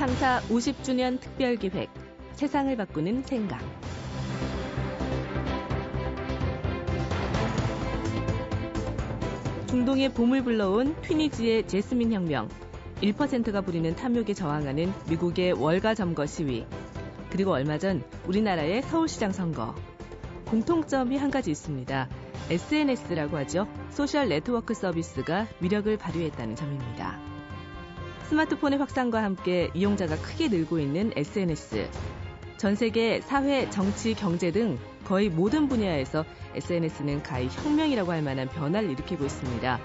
창사 50주년 특별기획 세상을 바꾸는 생각 중동의 봄을 불러온 튀니지의 제스민 혁명 1%가 부리는 탐욕에 저항하는 미국의 월가 점거 시위 그리고 얼마 전 우리나라의 서울시장 선거 공통점이 한 가지 있습니다. SNS라고 하죠. 소셜 네트워크 서비스가 위력을 발휘했다는 점입니다. 스마트폰의 확산과 함께 이용자가 크게 늘고 있는 SNS. 전 세계 사회, 정치, 경제 등 거의 모든 분야에서 SNS는 가히 혁명이라고 할 만한 변화를 일으키고 있습니다.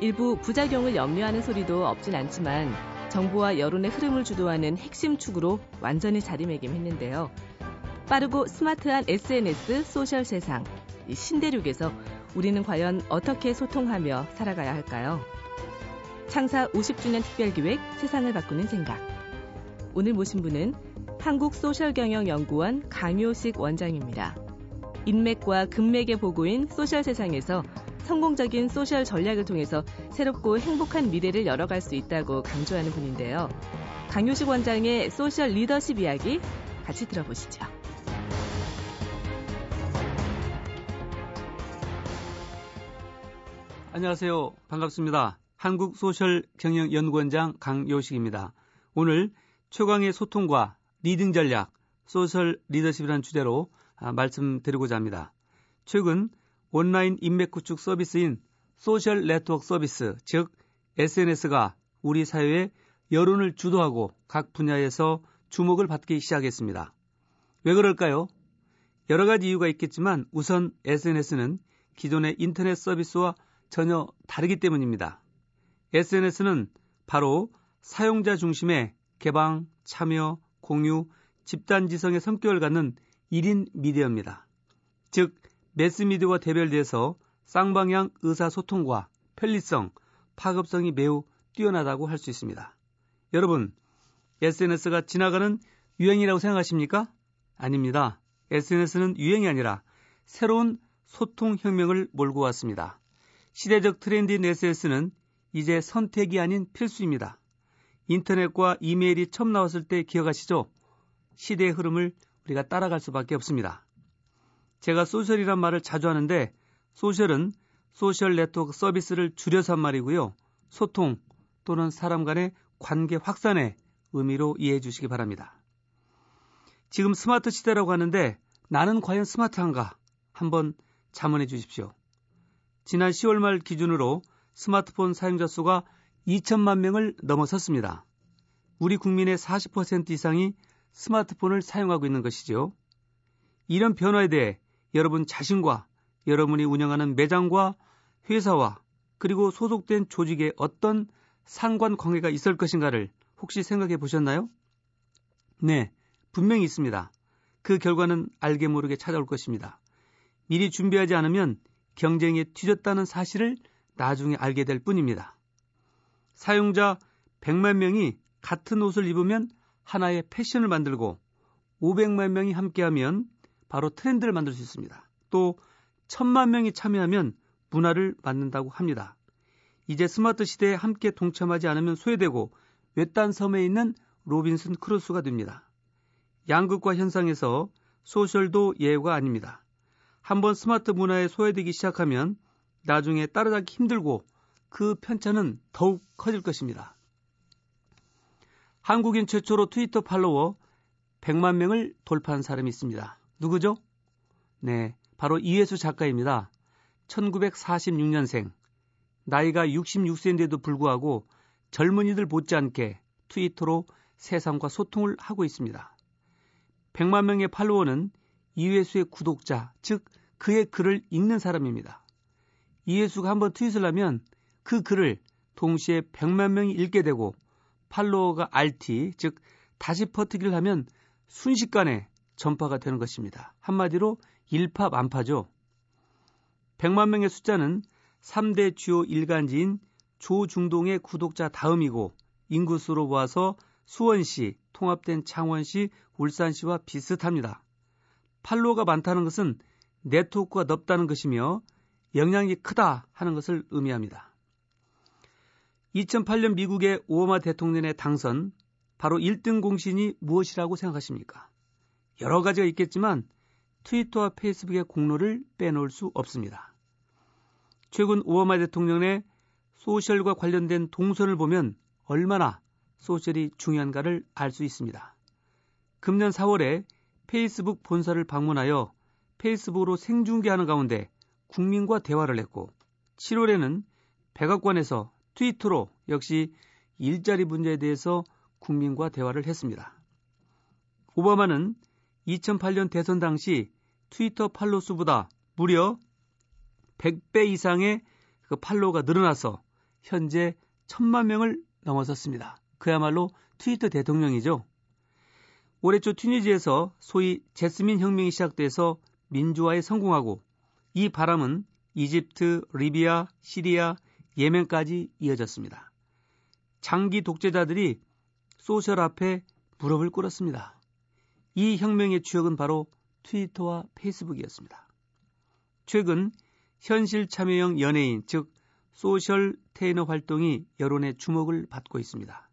일부 부작용을 염려하는 소리도 없진 않지만 정부와 여론의 흐름을 주도하는 핵심 축으로 완전히 자리매김했는데요. 빠르고 스마트한 SNS 소셜 세상, 이 신대륙에서 우리는 과연 어떻게 소통하며 살아가야 할까요? 창사 50주년 특별기획 세상을 바꾸는 생각. 오늘 모신 분은 한국소셜경영연구원 강요식 원장입니다. 인맥과 금맥의 보고인 소셜 세상에서 성공적인 소셜 전략을 통해서 새롭고 행복한 미래를 열어갈 수 있다고 강조하는 분인데요. 강요식 원장의 소셜 리더십 이야기 같이 들어보시죠. 안녕하세요. 반갑습니다. 한국소셜경영연구원장 강요식입니다. 오늘 최강의 소통과 리딩 전략, 소셜 리더십이라는 주제로 아, 말씀드리고자 합니다. 최근 온라인 인맥 구축 서비스인 소셜 네트워크 서비스, 즉 SNS가 우리 사회의 여론을 주도하고 각 분야에서 주목을 받기 시작했습니다. 왜 그럴까요? 여러 가지 이유가 있겠지만 우선 SNS는 기존의 인터넷 서비스와 전혀 다르기 때문입니다. SNS는 바로 사용자 중심의 개방, 참여, 공유, 집단 지성의 성격을 갖는 1인 미디어입니다. 즉, 매스미디어와 대별돼서 쌍방향 의사소통과 편리성, 파급성이 매우 뛰어나다고 할 수 있습니다. 여러분, SNS가 지나가는 유행이라고 생각하십니까? 아닙니다. SNS는 유행이 아니라 새로운 소통 혁명을 몰고 왔습니다. 시대적 트렌드인 SNS는 이제 선택이 아닌 필수입니다. 인터넷과 이메일이 처음 나왔을 때 기억하시죠? 시대의 흐름을 우리가 따라갈 수밖에 없습니다. 제가 소셜이란 말을 자주 하는데 소셜은 소셜 네트워크 서비스를 줄여서 한 말이고요. 소통 또는 사람 간의 관계 확산의 의미로 이해해 주시기 바랍니다. 지금 스마트 시대라고 하는데 나는 과연 스마트한가? 한번 자문해 주십시오. 지난 10월 말 기준으로 스마트폰 사용자 수가 2천만 명을 넘어섰습니다. 우리 국민의 40% 이상이 스마트폰을 사용하고 있는 것이죠. 이런 변화에 대해 여러분 자신과 여러분이 운영하는 매장과 회사와 그리고 소속된 조직에 어떤 상관 관계가 있을 것인가를 혹시 생각해 보셨나요? 네, 분명히 있습니다. 그 결과는 알게 모르게 찾아올 것입니다. 미리 준비하지 않으면 경쟁에 뒤졌다는 사실을 나중에 알게 될 뿐입니다. 사용자 100만 명이 같은 옷을 입으면 하나의 패션을 만들고 500만 명이 함께하면 바로 트렌드를 만들 수 있습니다. 또 1000만 명이 참여하면 문화를 만든다고 합니다. 이제 스마트 시대에 함께 동참하지 않으면 소외되고 외딴 섬에 있는 로빈슨 크루소가 됩니다. 양극화 현상에서 소셜도 예외가 아닙니다. 한번 스마트 문화에 소외되기 시작하면 나중에 따라잡기 힘들고 그 편차는 더욱 커질 것입니다. 한국인 최초로 트위터 팔로워 100만 명을 돌파한 사람이 있습니다. 누구죠? 네, 바로 이해수 작가입니다. 1946년생. 나이가 66세인데도 불구하고 젊은이들 못지않게 트위터로 세상과 소통을 하고 있습니다. 100만 명의 팔로워는 이회수의 구독자, 즉 그의 글을 읽는 사람입니다. 이해수가 한번 트윗을 하면 그 글을 동시에 100만 명이 읽게 되고 팔로워가 RT, 즉 다시 퍼뜨기를 하면 순식간에 전파가 되는 것입니다. 한마디로 일파만파죠. 100만 명의 숫자는 3대 주요 일간지인 조중동의 구독자 다음이고 인구수로 보아서 수원시, 통합된 창원시, 울산시와 비슷합니다. 팔로워가 많다는 것은 네트워크가 넓다는 것이며 영향이 크다 하는 것을 의미합니다. 2008년 미국의 오바마 대통령의 당선, 바로 1등 공신이 무엇이라고 생각하십니까? 여러 가지가 있겠지만 트위터와 페이스북의 공로를 빼놓을 수 없습니다. 최근 오바마 대통령의 소셜과 관련된 동선을 보면 얼마나 소셜이 중요한가를 알 수 있습니다. 금년 4월에 페이스북 본사를 방문하여 페이스북으로 생중계하는 가운데 국민과 대화를 했고 7월에는 백악관에서 트위터로 역시 일자리 문제에 대해서 국민과 대화를 했습니다. 오바마는 2008년 대선 당시 트위터 팔로 수보다 무려 100배 이상의 그 팔로우가 늘어나서 현재 1000만 명을 넘어섰습니다. 그야말로 트위터 대통령이죠. 올해 초 튀니지에서 소위 제스민 혁명이 시작돼서 민주화에 성공하고 이 바람은 이집트, 리비아, 시리아, 예멘까지 이어졌습니다. 장기 독재자들이 소셜 앞에 무릎을 꿇었습니다. 이 혁명의 주역은 바로 트위터와 페이스북이었습니다. 최근 현실 참여형 연예인, 즉 소셜 테이너 활동이 여론의 주목을 받고 있습니다.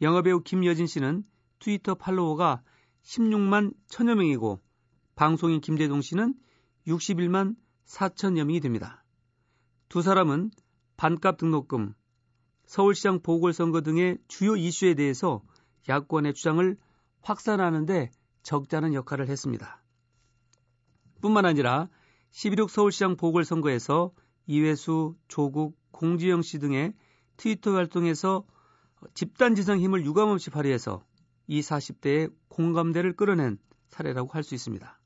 영화배우 김여진 씨는 트위터 팔로워가 16만 천여 명이고 방송인 김재동 씨는 61만 4천여 명이 됩니다. 두 사람은 반값 등록금, 서울시장 보궐선거 등의 주요 이슈에 대해서 야권의 주장을 확산하는데 적잖은 역할을 했습니다. 뿐만 아니라 11.6 서울시장 보궐선거에서 이회수, 조국, 공지영 씨 등의 트위터 활동에서 집단지성 힘을 유감없이 발휘해서 이 40대의 공감대를 끌어낸 사례라고 할 수 있습니다.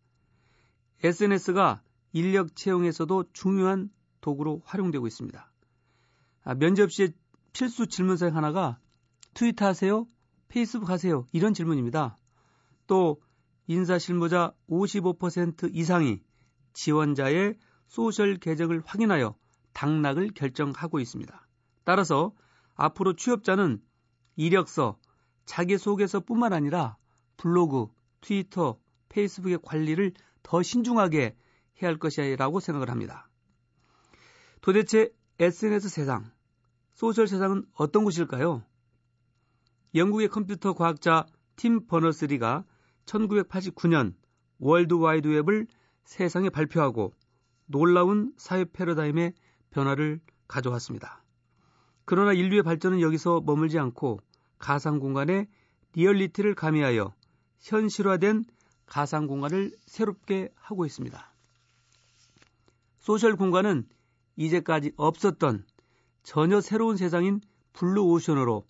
SNS가 인력 채용에서도 중요한 도구로 활용되고 있습니다. 아, 면접 시에 필수 질문 사항 하나가 트위터 하세요? 페이스북 하세요? 이런 질문입니다. 또 인사 실무자 55% 이상이 지원자의 소셜 계정을 확인하여 당락을 결정하고 있습니다. 따라서 앞으로 취업자는 이력서, 자기소개서뿐만 아니라 블로그, 트위터, 페이스북의 관리를 더 신중하게 해야 할 것이라고 생각을 합니다. 도대체 SNS 세상, 소셜 세상은 어떤 곳일까요? 영국의 컴퓨터 과학자 팀 버너스리가 1989년 월드 와이드 웹을 세상에 발표하고 놀라운 사회 패러다임의 변화를 가져왔습니다. 그러나 인류의 발전은 여기서 머물지 않고 가상 공간에 리얼리티를 가미하여 현실화된 가상 공간을 새롭게 하고 있습니다. 소셜 공간은 이제까지 없었던 전혀 새로운 세상인 블루 오션으로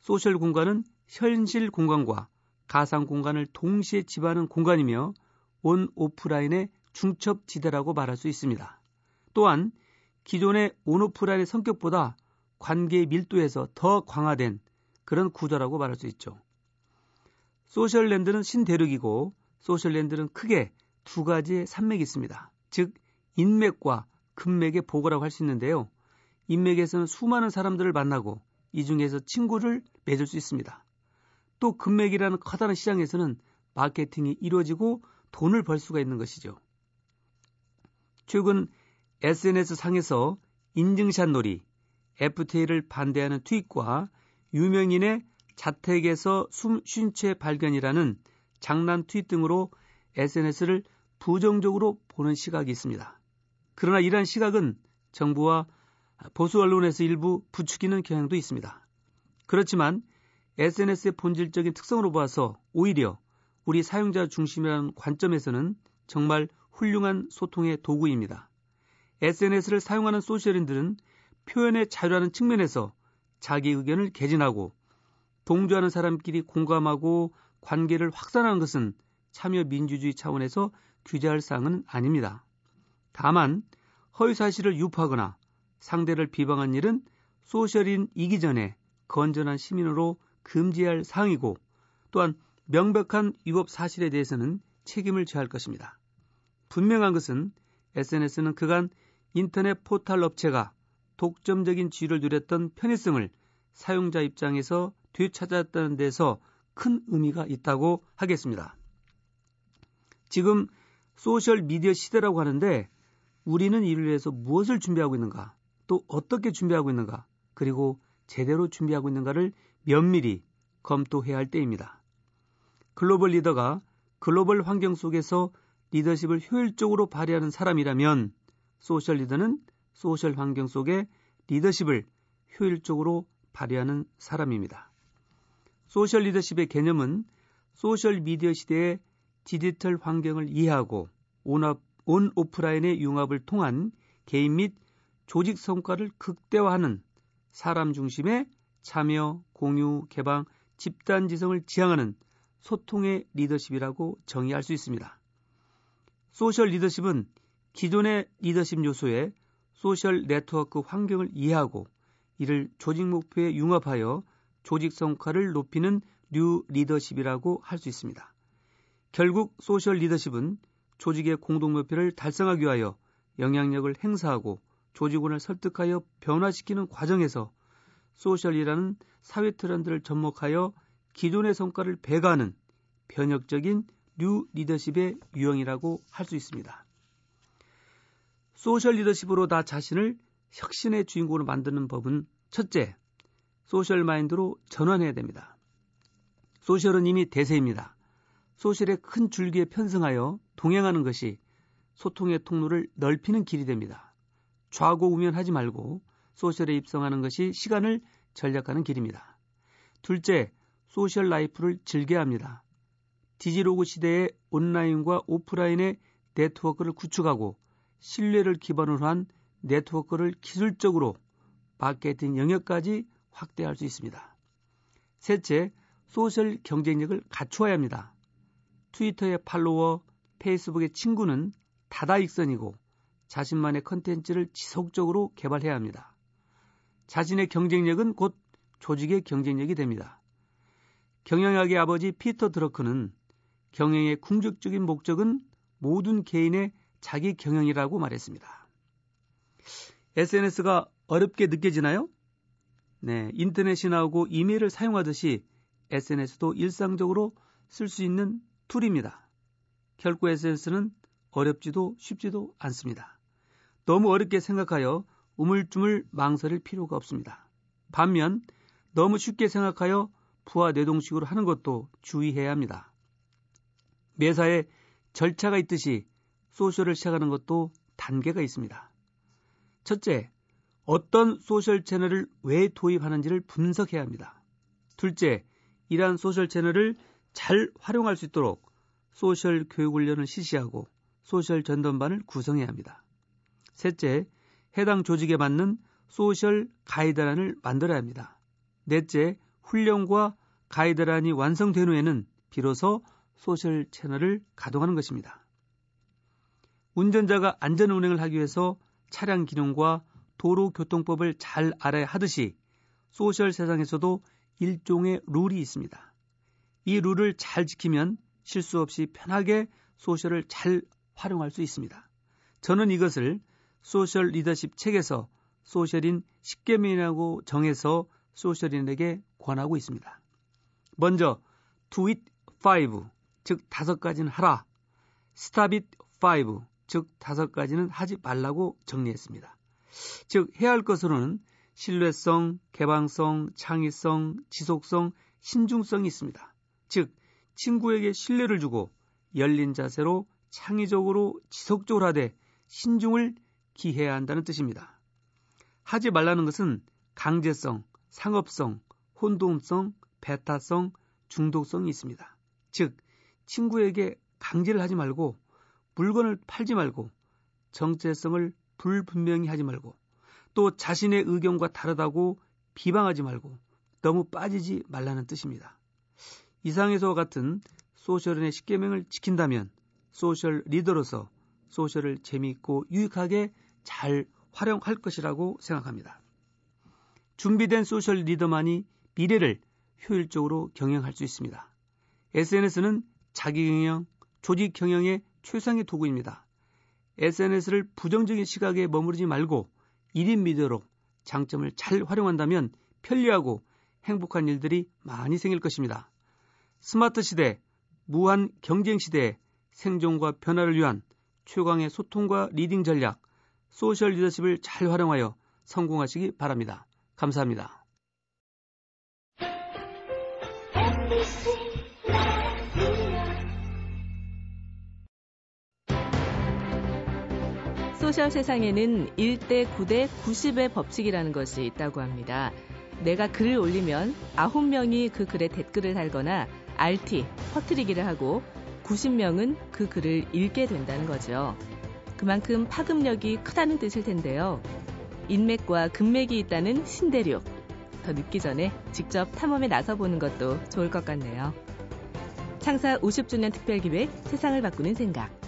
소셜 공간은 현실 공간과 가상 공간을 동시에 지배하는 공간이며 온 오프라인의 중첩지대라고 말할 수 있습니다. 또한 기존의 온 오프라인의 성격보다 관계의 밀도에서 더 강화된 그런 구조라고 말할 수 있죠. 소셜랜드는 신대륙이고 소셜랜드는 크게 두 가지의 산맥이 있습니다. 즉 인맥과 금맥의 보고라고 할 수 있는데요. 인맥에서는 수많은 사람들을 만나고 이 중에서 친구를 맺을 수 있습니다. 또 금맥이라는 커다란 시장에서는 마케팅이 이루어지고 돈을 벌 수가 있는 것이죠. 최근 SNS 상에서 인증샷 놀이, FTA를 반대하는 트윗과 유명인의 자택에서 숨 쉰 채 발견이라는 장난 트윗 등으로 SNS를 부정적으로 보는 시각이 있습니다. 그러나 이러한 시각은 정부와 보수 언론에서 일부 부추기는 경향도 있습니다. 그렇지만 SNS의 본질적인 특성으로 봐서 오히려 우리 사용자 중심이라는 관점에서는 정말 훌륭한 소통의 도구입니다. SNS를 사용하는 소셜인들은 표현의 자유라는 측면에서 자기 의견을 개진하고 동조하는 사람끼리 공감하고 관계를 확산하는 것은 참여 민주주의 차원에서 규제할 사항은 아닙니다. 다만 허위 사실을 유포하거나 상대를 비방한 일은 소셜인 이기 전에 건전한 시민으로 금지할 사항이고 또한 명백한 위법 사실에 대해서는 책임을 져야 할 것입니다. 분명한 것은 SNS는 그간 인터넷 포탈 업체가 독점적인 지위를 누렸던 편의성을 사용자 입장에서 되찾았다는 데서 큰 의미가 있다고 하겠습니다. 지금 소셜 미디어 시대라고 하는데 우리는 이를 위해서 무엇을 준비하고 있는가, 또 어떻게 준비하고 있는가, 그리고 제대로 준비하고 있는가를 면밀히 검토해야 할 때입니다. 글로벌 리더가 글로벌 환경 속에서 리더십을 효율적으로 발휘하는 사람이라면 소셜 리더는 소셜 환경 속에 리더십을 효율적으로 발휘하는 사람입니다. 소셜 리더십의 개념은 소셜 미디어 시대의 디지털 환경을 이해하고 온업, 온 오프라인의 융합을 통한 개인 및 조직 성과를 극대화하는 사람 중심의 참여, 공유, 개방, 집단 지성을 지향하는 소통의 리더십이라고 정의할 수 있습니다. 소셜 리더십은 기존의 리더십 요소의 소셜 네트워크 환경을 이해하고 이를 조직 목표에 융합하여 조직 성과를 높이는 뉴 리더십이라고 할 수 있습니다. 결국 소셜 리더십은 조직의 공동 목표를 달성하기 위하여 영향력을 행사하고 조직원을 설득하여 변화시키는 과정에서 소셜이라는 사회 트렌드를 접목하여 기존의 성과를 배가하는 변혁적인 뉴 리더십의 유형이라고 할 수 있습니다. 소셜 리더십으로 나 자신을 혁신의 주인공으로 만드는 법은 첫째, 소셜 마인드로 전환해야 됩니다. 소셜은 이미 대세입니다. 소셜의 큰 줄기에 편승하여 동행하는 것이 소통의 통로를 넓히는 길이 됩니다. 좌고우면하지 말고 소셜에 입성하는 것이 시간을 절약하는 길입니다. 둘째, 소셜 라이프를 즐겨야 합니다. 디지로그 시대의 온라인과 오프라인의 네트워크를 구축하고 신뢰를 기반으로 한 네트워크를 기술적으로 마케팅 영역까지 확대할 수 있습니다. 셋째, 소셜 경쟁력을 갖추어야 합니다. 트위터의 팔로워, 페이스북의 친구는 다다익선이고 자신만의 컨텐츠를 지속적으로 개발해야 합니다. 자신의 경쟁력은 곧 조직의 경쟁력이 됩니다. 경영학의 아버지 피터 드러크는 경영의 궁극적인 목적은 모든 개인의 자기 경영이라고 말했습니다. SNS가 어렵게 느껴지나요? 네, 인터넷이 나오고 이메일을 사용하듯이 SNS도 일상적으로 쓸 수 있는 툴입니다. 결코 SNS는 어렵지도 쉽지도 않습니다. 너무 어렵게 생각하여 우물쭈물 망설일 필요가 없습니다. 반면 너무 쉽게 생각하여 부화뇌동식으로 하는 것도 주의해야 합니다. 매사에 절차가 있듯이 소셜을 시작하는 것도 단계가 있습니다. 첫째, 어떤 소셜 채널을 왜 도입하는지를 분석해야 합니다. 둘째, 이러한 소셜 채널을 잘 활용할 수 있도록 소셜 교육 훈련을 실시하고 소셜 전담반을 구성해야 합니다. 셋째, 해당 조직에 맞는 소셜 가이드라인을 만들어야 합니다. 넷째, 훈련과 가이드라인이 완성된 후에는 비로소 소셜 채널을 가동하는 것입니다. 운전자가 안전 운행을 하기 위해서 차량 기능과 도로교통법을 잘 알아야 하듯이 소셜 세상에서도 일종의 룰이 있습니다. 이 룰을 잘 지키면 실수 없이 편하게 소셜을 잘 활용할 수 있습니다. 저는 이것을 소셜 리더십 책에서 소셜인 10개명이라고 정해서 소셜인에게 권하고 있습니다. 먼저 do it 5, 즉 다섯 가지는 하라. stop it 5, 즉 다섯 가지는 하지 말라고 정리했습니다. 즉 해야 할 것으로는 신뢰성, 개방성, 창의성, 지속성, 신중성이 있습니다. 즉 친구에게 신뢰를 주고 열린 자세로 창의적으로 지속적으로 하되 신중을 기해야 한다는 뜻입니다. 하지 말라는 것은 강제성, 상업성, 혼동성, 배타성, 중독성이 있습니다. 즉 친구에게 강제를 하지 말고 물건을 팔지 말고 정체성을 불분명히 하지 말고 또 자신의 의견과 다르다고 비방하지 말고 너무 빠지지 말라는 뜻입니다. 이상에서와 같은 소셜의 십계명을 지킨다면 소셜 리더로서 소셜을 재미있고 유익하게 잘 활용할 것이라고 생각합니다. 준비된 소셜 리더만이 미래를 효율적으로 경영할 수 있습니다. SNS는 자기 경영, 조직 경영의 최상의 도구입니다. SNS를 부정적인 시각에 머무르지 말고 1인 미디어로 장점을 잘 활용한다면 편리하고 행복한 일들이 많이 생길 것입니다. 스마트 시대, 무한 경쟁 시대에 생존과 변화를 위한 최강의 소통과 리딩 전략, 소셜 리더십을 잘 활용하여 성공하시기 바랍니다. 감사합니다. 소셜 세상에는 1대 9대 90의 법칙이라는 것이 있다고 합니다. 내가 글을 올리면 9명이 그 글에 댓글을 달거나 RT, 퍼트리기를 하고 90명은 그 글을 읽게 된다는 거죠. 그만큼 파급력이 크다는 뜻일 텐데요. 인맥과 금맥이 있다는 신대륙. 더 늦기 전에 직접 탐험에 나서보는 것도 좋을 것 같네요. 창사 50주년 특별기획 세상을 바꾸는 생각.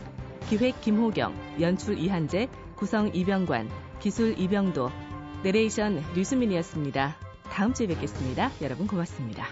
기획 김호경, 연출 이한재, 구성 이병관, 기술 이병도, 내레이션 류수민이었습니다. 다음 주에 뵙겠습니다. 여러분 고맙습니다.